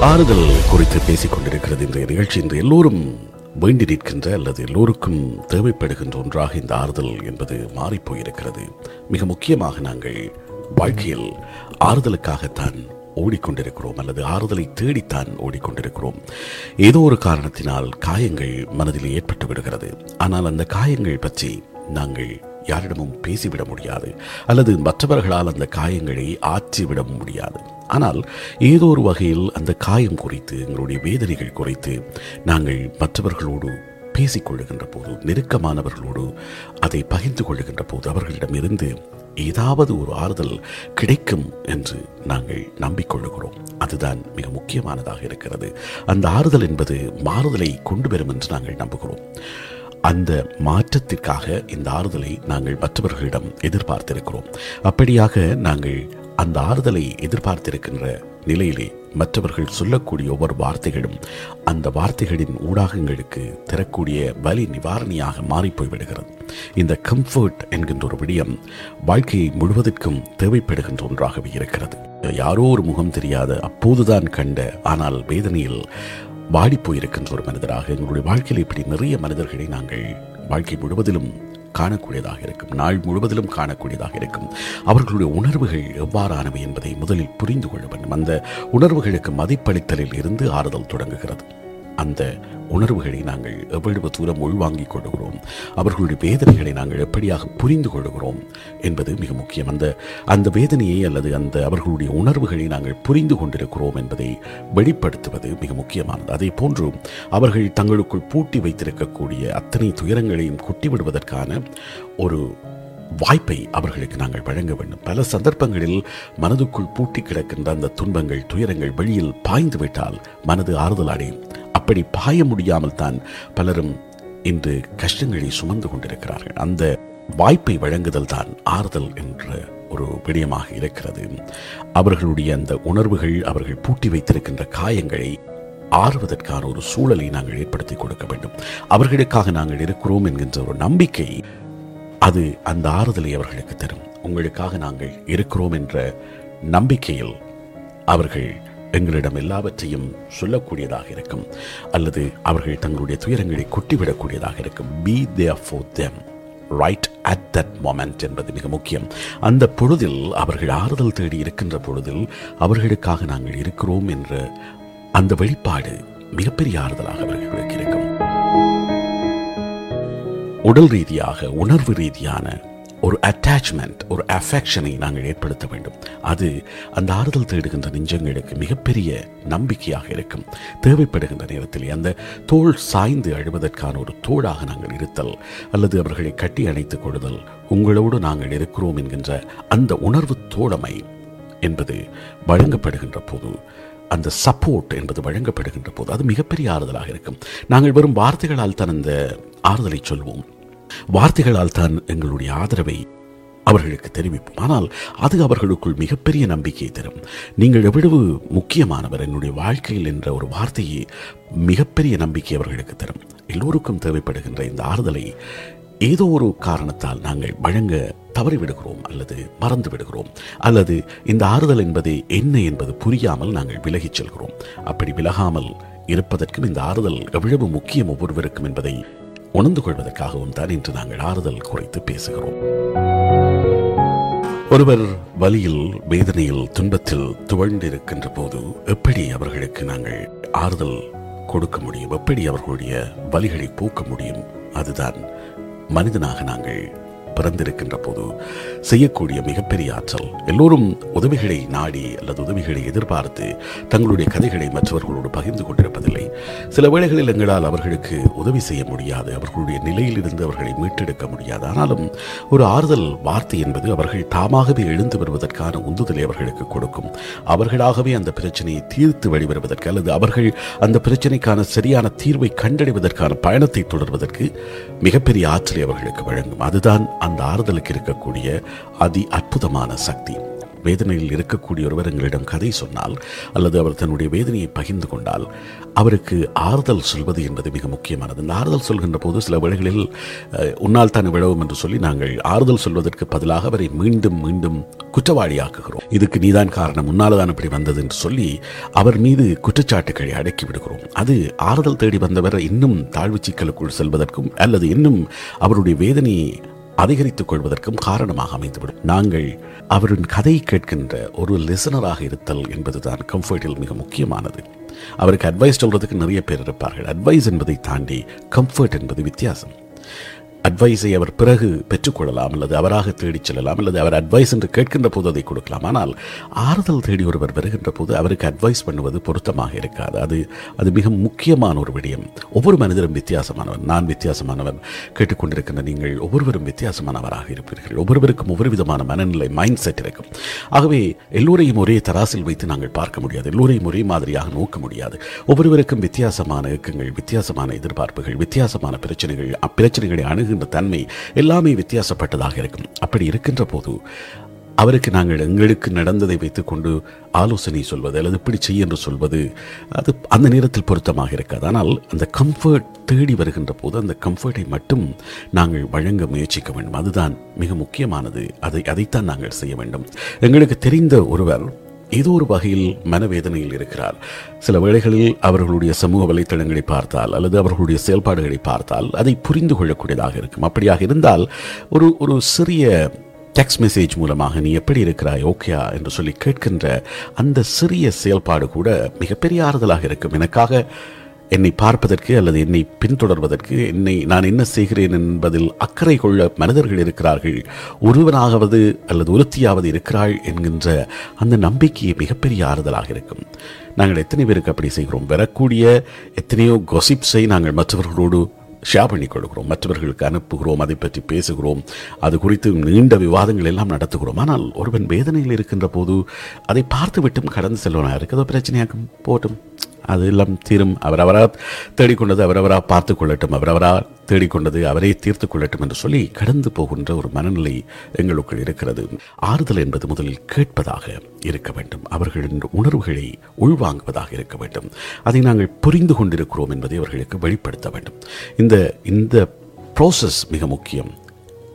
ஆறுதல் குறித்து பேசிக் கொண்டிருக்கிறது இன்றைய நிகழ்ச்சி. இன்று எல்லோரும் வேண்டி நிற்கின்ற அல்லது எல்லோருக்கும் தேவைப்படுகின்ற ஒன்றாக இந்த ஆறுதல் என்பது மாறிப்போயிருக்கிறது. மிக முக்கியமாக நாங்கள் வாழ்க்கையில் ஆறுதலுக்காகத்தான் ஓடிக்கொண்டிருக்கிறோம் அல்லது ஆறுதலை தேடித்தான் ஓடிக்கொண்டிருக்கிறோம். ஏதோ ஒரு காரணத்தினால் காயங்கள் மனதில் ஏற்பட்டு விடுகிறது. ஆனால் அந்த காயங்கள் பற்றி நாங்கள் யாரிடமும் பேசிவிட முடியாது. அல்லது மற்றவர்களால் அந்த காயங்களை ஆற்றிவிட முடியாது. ஆனால் ஏதோ ஒரு வகையில் அந்த காயம் குறித்து எங்களுடைய வேதனைகள் குறித்து நாங்கள் மற்றவர்களோடு பேசிக்கொள்ளுகின்ற போது நெருக்கமானவர்களோடு அதை பகிர்ந்து கொள்ளுகின்ற போது அவர்களிடமிருந்து ஏதாவது ஒரு ஆறுதல் கிடைக்கும் என்று நாங்கள் நம்பிக்கொள்ளுகிறோம். அதுதான் மிக முக்கியமானதாக இருக்கிறது. அந்த ஆறுதல் என்பது மாறுதலை கொண்டு வரும் என்று நாங்கள் நம்புகிறோம். அந்த மாற்றத்திற்காக இந்த ஆறுதலை நாங்கள் மற்றவர்களிடம் எதிர்பார்த்திருக்கிறோம். அப்படியாக நாங்கள் அந்த ஆறுதலை எதிர்பார்த்திருக்கின்ற நிலையிலே மற்றவர்கள் சொல்லக்கூடிய ஒவ்வொரு வார்த்தைகளும் அந்த வார்த்தைகளின் ஊடாகங்களுக்கு தரக்கூடிய வலி நிவாரணியாக மாறிப்போய் விடுகிறது. இந்த கம்ஃபர்ட் என்கின்ற ஒரு விடயம் வாழ்க்கையை முழுவதற்கும் தேவைப்படுகின்ற ஒன்றாகவே இருக்கிறது. யாரோ ஒரு முகம் தெரியாத அப்போதுதான் கண்ட ஆனால் வேதனையில் வாடிப்போயிருக்கின்ற ஒரு மனிதராக எங்களுடைய வாழ்க்கையில் இப்படி நிறைய மனிதர்களை நாங்கள் வாழ்க்கை முழுவதிலும் காணக்கூடியதாக இருக்கும். நாள் முழுவதிலும் காணக்கூடியதாக இருக்கும். அவர்களுடைய உணர்வுகள் எவ்வாறானவை என்பதை முதலில் புரிந்து கொள்ள வேண்டும். அந்த உணர்வுகளுக்கு மதிப்பளித்தலில் இருந்து ஆறுதல் தொடங்குகிறது. அந்த உணர்வுகளை நாங்கள் எவ்வளவு தூரம் உள்வாங்கிக் கொள்கிறோம் அவர்களுடைய வேதனைகளை நாங்கள் எப்படியாக புரிந்து கொள்கிறோம் என்பது மிக முக்கியம். அந்த அந்த வேதனையை அல்லது அந்த அவர்களுடைய உணர்வுகளை நாங்கள் புரிந்து கொண்டிருக்கிறோம் என்பதை வெளிப்படுத்துவது மிக முக்கியமானது. அதே போன்று அவர்கள் தங்களுக்குள் பூட்டி வைத்திருக்கக்கூடிய அத்தனை துயரங்களையும் கொட்டிவிடுவதற்கான ஒரு வாய்ப்பை அவர்களுக்கு நாங்கள் வழங்க வேண்டும். பல சந்தர்ப்பங்களில் மனதுக்குள் பூட்டி கிடக்கின்ற அந்த துன்பங்கள் துயரங்கள் வெளியில் பாய்ந்து விட்டால் மனது ஆறுதல் அடையும். அப்படி பாய முடியாமல் தான் பலரும் இன்று கஷ்டங்களை சுமந்து கொண்டிருக்கிறார்கள். அந்த வாய்ப்பை வழங்குதல் தான் ஆறுதல் என்ற ஒரு விடயமாக இருக்கிறது. அவர்களுடைய அந்த உணர்வுகள் அவர்கள் பூட்டி வைத்திருக்கின்ற காயங்களை ஆறுவதற்கான ஒரு சூழலை நாங்கள் ஏற்படுத்தி கொடுக்க வேண்டும். அவர்களுக்காக நாங்கள் இருக்கிறோம் என்கின்ற ஒரு நம்பிக்கை அது அந்த ஆறுதலை அவர்களுக்கு தரும். உங்களுக்காக நாங்கள் இருக்கிறோம் என்ற நம்பிக்கையில் அவர்கள் எங்களிடம் எல்லாவற்றையும் சொல்லக்கூடியதாக இருக்கும். அல்லது அவர்கள் தங்களுடைய துயரங்களை கொட்டிவிடக்கூடியதாக இருக்கும். Be there for them right at that moment என்பது மிக முக்கியம். அந்த பொழுதில் அவர்கள் ஆறுதல் தேடி இருக்கின்ற பொழுதில் அவர்களுக்காக நாங்கள் இருக்கிறோம் என்ற அந்த வெளிப்பாடு மிகப்பெரிய ஆறுதலாக அவர்களுக்கு இருக்கும். உடல் ரீதியாக உணர்வு ரீதியான ஒரு அட்டாச்மெண்ட் ஒரு அஃபெக்ஷனை நாங்கள் ஏற்படுத்த வேண்டும். அது அந்த ஆறுதல் தேடுகின்ற நெஞ்சங்களுக்கு மிகப்பெரிய நம்பிக்கையாக இருக்கும். தேவைப்படுகின்ற நேரத்தில் அந்த தோல் சாய்ந்து அழுவதற்கான ஒரு தோளாக நாங்கள் இருத்தல் அல்லது அவர்களை கட்டி அணைத்துக் கொள்ளுதல் உங்களோடு நாங்கள் இருக்கிறோம் என்கின்ற அந்த உணர்வு தோழமை என்பது வழங்கப்படுகின்ற போது அந்த சப்போர்ட் என்பது வழங்கப்படுகின்ற போது அது மிகப்பெரிய ஆறுதலாக இருக்கும். நாங்கள் வெறும் வார்த்தைகளால் தான் அந்த ஆறுதலை சொல்வோம். வார்த்தைகளால் தான் எங்களுடைய ஆதரவை அவர்களுக்கு தெரிவிப்போம். ஆனால் அது அவர்களுக்குள் மிகப்பெரிய நம்பிக்கையை தரும். நீங்கள் எவ்வளவு முக்கியமானவர் என்னுடைய வாழ்க்கையில் என்ற ஒரு வார்த்தையை மிகப்பெரிய நம்பிக்கை அவர்களுக்கு தரும். எல்லோருக்கும் தேவைப்படுகின்ற இந்த ஆறுதலை ஏதோ ஒரு காரணத்தால் நாங்கள் வழங்க தவறிவிடுகிறோம் அல்லது மறந்து விடுகிறோம் அல்லது இந்த ஆறுதல் என்பது என்ன என்பது புரியாமல் நாங்கள் விலகிச் செல்கிறோம். அப்படி விலகாமல் இருப்பதற்கும் இந்த ஆறுதல் எவ்வளவு முக்கியம் ஒவ்வொருவருக்கும் என்பதை உணர்ந்து கொள்வதற்காகவும் தான் இன்று நாங்கள் ஆறுதல் குறைத்து பேசுகிறோம். ஒருவர் வலியில் வேதனையில் துன்பத்தில் துவண்டிருக்கின்ற போது எப்படி அவர்களுக்கு நாங்கள் ஆறுதல் கொடுக்க முடியும்? எப்படி அவர்களுடைய வலிகளை போக்க முடியும்? அதுதான் மனிதனாக நாங்கள் பிறந்திருக்கின்ற போது செய்யக்கூடிய மிகப்பெரிய ஆற்றல். எல்லோரும் உதவிகளை நாடி அல்லது உதவிகளை எதிர்பார்த்து தங்களுடைய கதைகளை மற்றவர்களோடு பகிர்ந்து கொண்டிருப்பதில்லை. சில வேளைகளில் எங்களால் அவர்களுக்கு உதவி செய்ய முடியாது அவர்களுடைய நிலையிலிருந்து அவர்களை மீட்டெடுக்க முடியாது. ஆனாலும் ஒரு ஆறுதல் வார்த்தை என்பது அவர்கள் தாமாகவே எழுந்து வருவதற்கான உந்துதலை அவர்களுக்கு கொடுக்கும். அவர்களாகவே அந்த பிரச்சனையை தீர்த்து வெளிவருவதற்கு அல்லது அவர்கள் அந்த பிரச்சனைக்கான சரியான தீர்வை கண்டடைவதற்கான பயணத்தை தொடர்வதற்கு மிகப்பெரிய ஆற்றலை அவர்களுக்கு வழங்கும். அதுதான் அந்த ஆறுதலுக்கு இருக்கக்கூடிய அதி அற்புதமான சக்தி. வேதனையில் இருக்கக்கூடிய ஒருவர் எங்களிடம் கதை சொன்னால் அல்லது அவர் தன்னுடைய வேதனையை பகிர்ந்து கொண்டால் அவருக்கு ஆறுதல் சொல்வது என்பது மிக முக்கியமானது. இந்த ஆறுதல் சொல்கின்ற போது சில வேளைகளில் உன்னால் தான் விழவும் என்று சொல்லி நாங்கள் ஆறுதல் சொல்வதற்கு பதிலாக அவரை மீண்டும் மீண்டும் குற்றவாளியாக்குகிறோம். இதுக்கு நீதான் காரணம் உன்னால் தான் இப்படி வந்தது என்று சொல்லி அவர் மீது குற்றச்சாட்டுகளை அடக்கி விடுகிறோம். அது ஆறுதல் தேடி வந்தவர் இன்னும் தாழ்வு சிக்கலுக்குள் செல்வதற்கும் அல்லது இன்னும் அவருடைய வேதனையை அதிகரித்துக் கொள்வதற்கும் காரணமாக அமைந்துவிடும். நாங்கள் அவரின் கதை கேட்கின்ற ஒரு லிசனராக இருத்தல் என்பதுதான் கம்ஃபர்ட்டில் மிக முக்கியமானது. அவருக்கு அட்வைஸ் சொல்றதுக்கு நிறைய பேர் இருப்பார்கள். அட்வைஸ் என்பதை தாண்டி கம்ஃபர்ட் என்பது வித்தியாசம். அட்வைஸை அவர் பிறகு பெற்றுக்கொள்ளலாம் அல்லது அவராக தேடிச் செல்லலாம் அல்லது அவர் அட்வைஸ் என்று கேட்கின்ற போது அதை கொடுக்கலாம். ஆனால் ஆறுதல் தேடி ஒருவர் வருகின்ற போது அவருக்கு அட்வைஸ் பண்ணுவது பொருத்தமாக இருக்காது. அது அது மிக முக்கியமான ஒரு விடயம். ஒவ்வொரு மனிதரும் வித்தியாசமானவன். நான் வித்தியாசமானவன். கேட்டுக்கொண்டிருக்கின்ற நீங்கள் ஒவ்வொருவரும் வித்தியாசமானவராக இருப்பீர்கள். ஒவ்வொருவருக்கும் ஒவ்வொரு விதமான மனநிலை மைண்ட் செட் இருக்கும். ஆகவே எல்லோரையும் ஒரே தராசில் வைத்து நாங்கள் பார்க்க முடியாது. எல்லோரையும் ஒரே மாதிரியாக நோக்க முடியாது. ஒவ்வொருவருக்கும் வித்தியாசமான இயக்கங்கள் வித்தியாசமான எதிர்பார்ப்புகள் வித்தியாசமான பிரச்சனைகள் அப்பிரச்சனைகளை அணுகுகின்ற தன்மை எல்லாமே வித்தியாசப்பட்டதாக இருக்கும். அப்படி இருக்கின்ற போது அவருக்கு நாங்கள் எங்களுக்கு நடந்ததை வைத்துக்கொண்டு ஆலோசனை சொல்வது அல்லது இப்படி செய்ய என்று சொல்வது அது அந்த நேரத்தில் பொருத்தமாக இருக்காது. ஆனால் அந்த கம்ஃபர்ட் தேடி வருகின்ற போது அந்த கம்ஃபர்ட்டை மட்டும் நாங்கள் வழங்க முயற்சிக்க வேண்டும். அதுதான் மிக முக்கியமானது. அதை அதைத்தான் நாங்கள் செய்ய வேண்டும். எங்களுக்கு தெரிந்த ஒருவர் ஏதோ ஒரு வகையில் மனவேதனையில் இருக்கிறார். சில வேளைகளில் அவர்களுடைய சமூக வலைத்தளங்களை பார்த்தால் அல்லது அவர்களுடைய செயல்பாடுகளை பார்த்தால் அதை புரிந்து கொள்ளக்கூடியதாக இருக்கும். அப்படியாக இருந்தால் ஒரு ஒரு சிறிய டெக்ஸ்ட் மெசேஜ் மூலமாக நீ எப்படி இருக்கிறாய் ஓகேயா என்று சொல்லி கேட்கின்ற அந்த சிறிய செயல்பாடு கூட மிகப்பெரிய ஆறுதலாக இருக்கும். எனக்காக என்னை பார்ப்பதற்கு அல்லது என்னை பின்தொடர்வதற்கு என்னை நான் என்ன செய்கிறேன் என்பதில் அக்கறை கொள்ள மனிதர்கள் இருக்கிறார்கள். ஒருவனாகவது அல்லது ஒருத்தியாவது இருக்கிறாள் என்கின்ற அந்த நம்பிக்கையை மிகப்பெரிய ஆறுதலாக இருக்கும். நாங்கள் எத்தனை பேருக்கு அப்படி செய்கிறோம்? வரக்கூடிய எத்தனையோ கொசிப்ஸை நாங்கள் மற்றவர்களோடு ஷேர் பண்ணி கொடுக்கிறோம் மற்றவர்களுக்கு அனுப்புகிறோம் அதை பற்றி பேசுகிறோம் அது குறித்து நீண்ட விவாதங்கள் எல்லாம் நடத்துகிறோம். ஆனால் ஒருவன் வேதனையில் இருக்கின்ற போது அதை பார்த்து விட்டும் கடந்து செல்வனாக இருக்கதோ பிரச்சனையாக்கும் போட்டும். அது எல்லாம் தீரும். அவரவராக தேடிக்கொண்டது அவரவராக பார்த்து கொள்ளட்டும் அவரவராக தேடிக்கொண்டது அவரே தீர்த்து கொள்ளட்டும் என்று சொல்லி கடந்து போகின்ற ஒரு மனநிலை எங்களுக்குள் இருக்கிறது. ஆறுதல் என்பது முதலில் கேட்பதாக இருக்க வேண்டும். அவர்களின் உணர்வுகளை உள்வாங்குவதாக இருக்க வேண்டும். அதை நாங்கள் புரிந்து கொண்டிருக்கிறோம் என்பதை அவர்களுக்கு வெளிப்படுத்த வேண்டும். இந்த இந்த ப்ராசஸ் மிக முக்கியம்.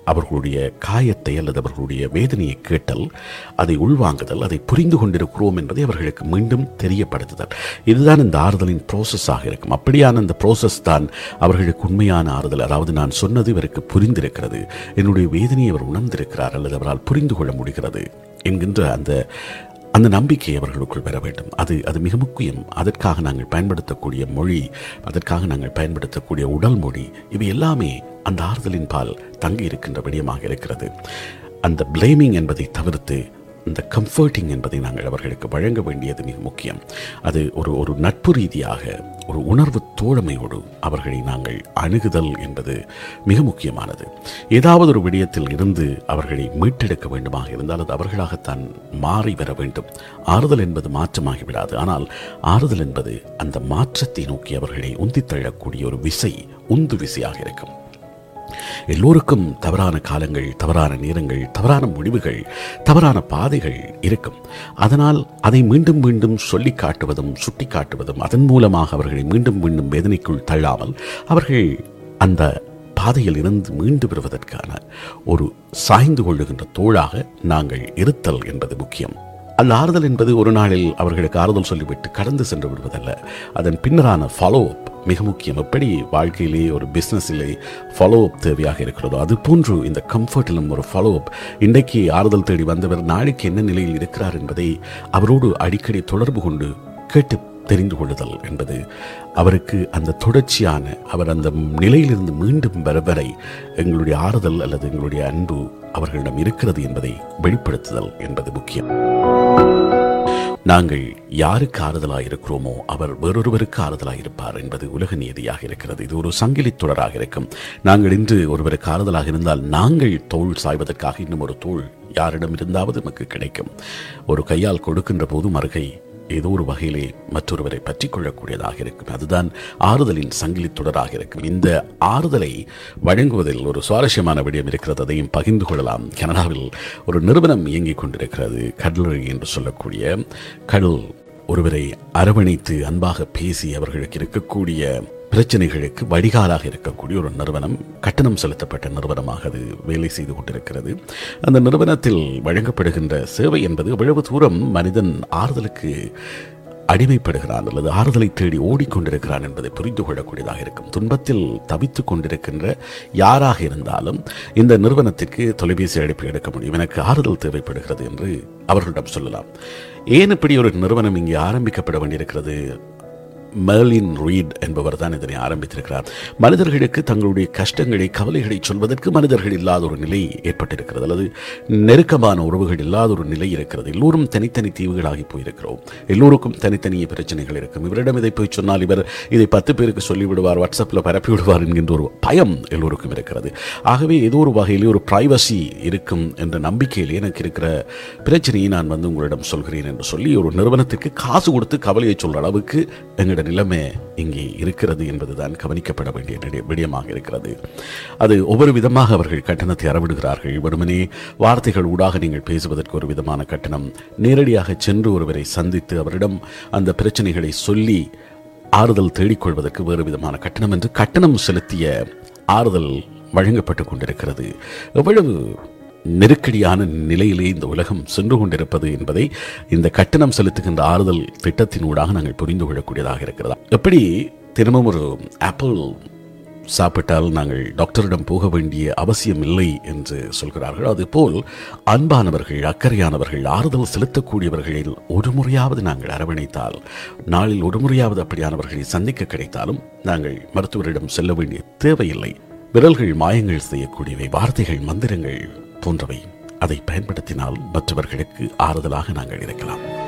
அவர்களுடைய காயத்தை அல்லது அவர்களுடைய வேதனையை கேட்டல் அதை உள்வாங்குதல் அதை புரிந்து கொண்டிருக்கிறோம் என்பதை அவர்களுக்கு மீண்டும் தெரியப்படுத்துதல். இதுதான் இந்த ஆறுதலின் ப்ரோசஸாக இருக்கும். அப்படியான இந்த ப்ராசஸ் தான் அவர்களுக்கு உண்மையான ஆறுதல். அதாவது நான் சொன்னது இவருக்கு புரிந்திருக்கிறது. என்னுடைய வேதனையை அவர் உணர்ந்திருக்கிறார் அல்லது அவரால் புரிந்து கொள்ள முடிகிறது என்கின்ற அந்த அந்த நம்பிக்கை அவர்களுக்குள் பெற வேண்டும். அது அது மிக முக்கியம். அதற்காக நாங்கள் பயன்படுத்தக்கூடிய மொழி அதற்காக நாங்கள் பயன்படுத்தக்கூடிய உடல் மொழி இவை எல்லாமே அந்த ஆறுதலின் பால் தங்கி இருக்கின்ற விடயமாக இருக்கிறது. அந்த பிளேமிங் என்பதை தவிர்த்து இந்த கம்ஃபர்ட்டிங் என்பதை நாங்கள் அவர்களுக்கு வழங்க வேண்டியது மிக முக்கியம். அது ஒரு ஒரு நட்பு ரீதியாக ஒரு உணர்வு தோழமையோடு அவர்களை நாங்கள் அணுகுதல் என்பது மிக முக்கியமானது. ஏதாவது ஒரு விடயத்தில் இருந்து அவர்களை மீட்டெடுக்க வேண்டுமாக இருந்தால் அது அவர்களாகத்தான் மாறி வர வேண்டும். ஆறுதல் என்பது மாற்றமாகிவிடாது ஆனால் ஆறுதல் என்பது அந்த மாற்றத்தை நோக்கி அவர்களை உந்தித்தள்ளக்கூடிய ஒரு விசை உந்து விசையாக இருக்கும். எல்லோருக்கும் தவறான காலங்கள் தவறான நேரங்கள் தவறான முடிவுகள் தவறான பாதைகள் இருக்கும். அதனால் அதை மீண்டும் மீண்டும் சொல்லி காட்டுவதும் சுட்டி காட்டுவதும் அதன் மூலமாக அவர்களை மீண்டும் மீண்டும் வேதனைக்குள் தள்ளாமல் அவர்கள் அந்த பாதையில் இருந்து மீண்டு பெறுவதற்கான ஒரு சாய்ந்து கொள்ளுகின்ற தோளாக நாங்கள் இருத்தல் என்பது முக்கியம். அந்த ஆறுதல் என்பது ஒரு நாளில் அவர்களுக்கு ஆறுதல் சொல்லிவிட்டு கடந்து சென்று விடுவதல்ல. அதன் பின்னரான ஃபாலோ அப் மிக முக்கியம். எப்படி வாழ்க்கையிலே ஒரு பிஸ்னஸிலே ஃபாலோ அப் தேவையாக இருக்கிறதோ அது போன்று இந்த கம்ஃபர்ட்டிலும் ஒரு ஃபாலோ அப் இன்றைக்கு ஆறுதல் தேடி வந்தவர் நாளைக்கு என்ன நிலையில் இருக்கிறார் என்பதை அவரோடு அடிக்கடி தொடர்பு கொண்டு கேட்டு தெரிந்து கொள்ளுதல் என்பது அவருக்கு அந்த தொடர்ச்சியான அவர் அந்த நிலையிலிருந்து மீண்டும் வர வரை எங்களுடைய ஆறுதல் அல்லது எங்களுடைய அன்பு அவர்களிடம் இருக்கிறது என்பதை வெளிப்படுத்துதல் என்பது முக்கியம். நாங்கள் யாருக்கு ஆறுதலாக இருக்கிறோமோ அவர் வேறொருவருக்கு ஆறுதலாக இருப்பார் என்பது உலக நியதியாக இருக்கிறது. இது ஒரு சங்கிலி தொடராக இருக்கும். நாங்கள் இன்று ஒருவருக்கு ஆறுதலாக இருந்தால் நாங்கள் தோல் சாய்வதற்காக இன்னும் ஒரு தோல் யாரிடம் இருந்தாவது நமக்கு கிடைக்கும். ஒரு கையால் கொடுக்கின்ற போது மறுகை ஏதோ ஒரு வகையிலே மற்றொருவரை பற்றி கொள்ளக்கூடியதாக இருக்கும். அதுதான் ஆறுதலின் சங்கிலி தொடராக இருக்கும். இந்த ஆறுதலை வழங்குவதில் ஒரு சுவாரஸ்யமான விடயம் இருக்கிறது. அதையும் பகிர்ந்து கொள்ளலாம். கனடாவில் ஒரு நிறுவனம் இயங்கிக் கொண்டிருக்கிறது. கடலரி என்று சொல்லக்கூடிய கடல் ஒருவரை அரவணைத்து அன்பாக பேசி அவர்களுக்கு இருக்கக்கூடிய பிரச்சனைகளுக்கு வடிகாலாக இருக்கக்கூடிய ஒரு நிறுவனம் கட்டணம் செலுத்தப்பட்ட நிறுவனமாக அது வேலை செய்து கொண்டிருக்கிறது. அந்த நிறுவனத்தில் வழங்கப்படுகின்ற சேவை என்பது எவ்வளவு தூரம் மனிதன் ஆறுதலுக்கு அடிமைப்படுகிறான் அல்லது ஆறுதலை தேடி ஓடிக்கொண்டிருக்கிறான் என்பதை புரிந்து கொள்ளக்கூடியதாக இருக்கும். துன்பத்தில் தவித்துக் கொண்டிருக்கின்ற யாராக இருந்தாலும் இந்த நிறுவனத்திற்கு தொலைபேசி அழைப்பு எடுக்க முடியும். எனக்கு ஆறுதல் தேவைப்படுகிறது என்று அவர்களிடம் சொல்லலாம். ஏன் இப்படி ஒரு நிறுவனம் இங்கே ஆரம்பிக்கப்பட வேண்டியிருக்கிறது? மேர்லின் ரீட் என்பவர் தான் இதனை ஆரம்பித்திருக்கிறார். மனிதர்களுக்கு தங்களுடைய கஷ்டங்களை கவலைகளை சொல்வதற்கு மனிதர்கள் இல்லாத ஒரு நிலை ஏற்பட்டிருக்கிறது. அல்லது நெருக்கமான உறவுகள் இல்லாத ஒரு நிலை இருக்கிறது. எல்லோரும் தனித்தனி தீவுகளாகி போயிருக்கிறோம். எல்லோருக்கும் தனித்தனிய பிரச்சனைகள் இருக்கும். இவரிடம் இதை போய் சொன்னால் இவர் இதை பத்து பேருக்கு சொல்லிவிடுவார் வாட்ஸ்அப்பில் பரப்பி விடுவார் என்கின்ற ஒரு பயம் எல்லோருக்கும் இருக்கிறது. ஆகவே ஏதோ ஒரு வகையிலே ஒரு பிரைவசி இருக்கும் என்ற நம்பிக்கையில் எனக்கு இருக்கிற பிரச்சனையை நான் வந்து உங்களிடம் சொல்கிறேன் என்று சொல்லி ஒரு நிறுவனத்துக்கு காசு கொடுத்து கவலையை சொல்ற அளவுக்கு எங்களிடம் நிலைமை இங்கே இருக்கிறது என்பதுதான் கவனிக்கப்பட வேண்டிய விடயமாக இருக்கிறது. அது ஒவ்வொரு விதமாக அவர்கள் கட்டணத்தை அறவிடுகிறார்கள். வெறுமனே வார்த்தைகள் ஊடாக நீங்கள் பேசுவதற்கு ஒரு விதமான கட்டணம். நேரடியாக சென்று ஒருவரை சந்தித்து அவரிடம் அந்த பிரச்சனைகளை சொல்லி ஆறுதல் தேடிக்கொள்வதற்கு வேறு விதமான கட்டணம் என்று கட்டணம் செலுத்திய ஆறுதல் வழங்கப்பட்டு கொண்டிருக்கிறது. எவ்வளவு நெருக்கடியான நிலையிலே இந்த உலகம் சென்று கொண்டிருப்பது என்பதை இந்த கட்டணம் செலுத்துகின்ற ஆறுதல் திட்டத்தினூடாக நாங்கள் புரிந்து கொள்ளக்கூடியதாக இருக்கிறதா. எப்படி தினமும் ஒரு ஆப்பிள் சாப்பிட்டால் நாங்கள் டாக்டரிடம் போக வேண்டிய அவசியம் இல்லை என்று சொல்கிறார்கள் அதுபோல் அன்பானவர்கள் அக்கறையானவர்கள் ஆறுதல் செலுத்தக்கூடியவர்களில் ஒரு முறையாவது நாங்கள் அரவணைத்தால் நாளில் ஒரு முறையாவது அப்படியானவர்களை சந்திக்க கிடைத்தாலும் நாங்கள் மருத்துவரிடம் செல்ல வேண்டிய தேவையில்லை. விரல்கள் மாயங்கள் செய்யக்கூடியவை வார்த்தைகள் மந்திரங்கள் போன்றவை. அதை பயன்படுத்தினால் மற்றவர்களுக்கு ஆறுதலாக நாங்கள் இருக்கலாம்.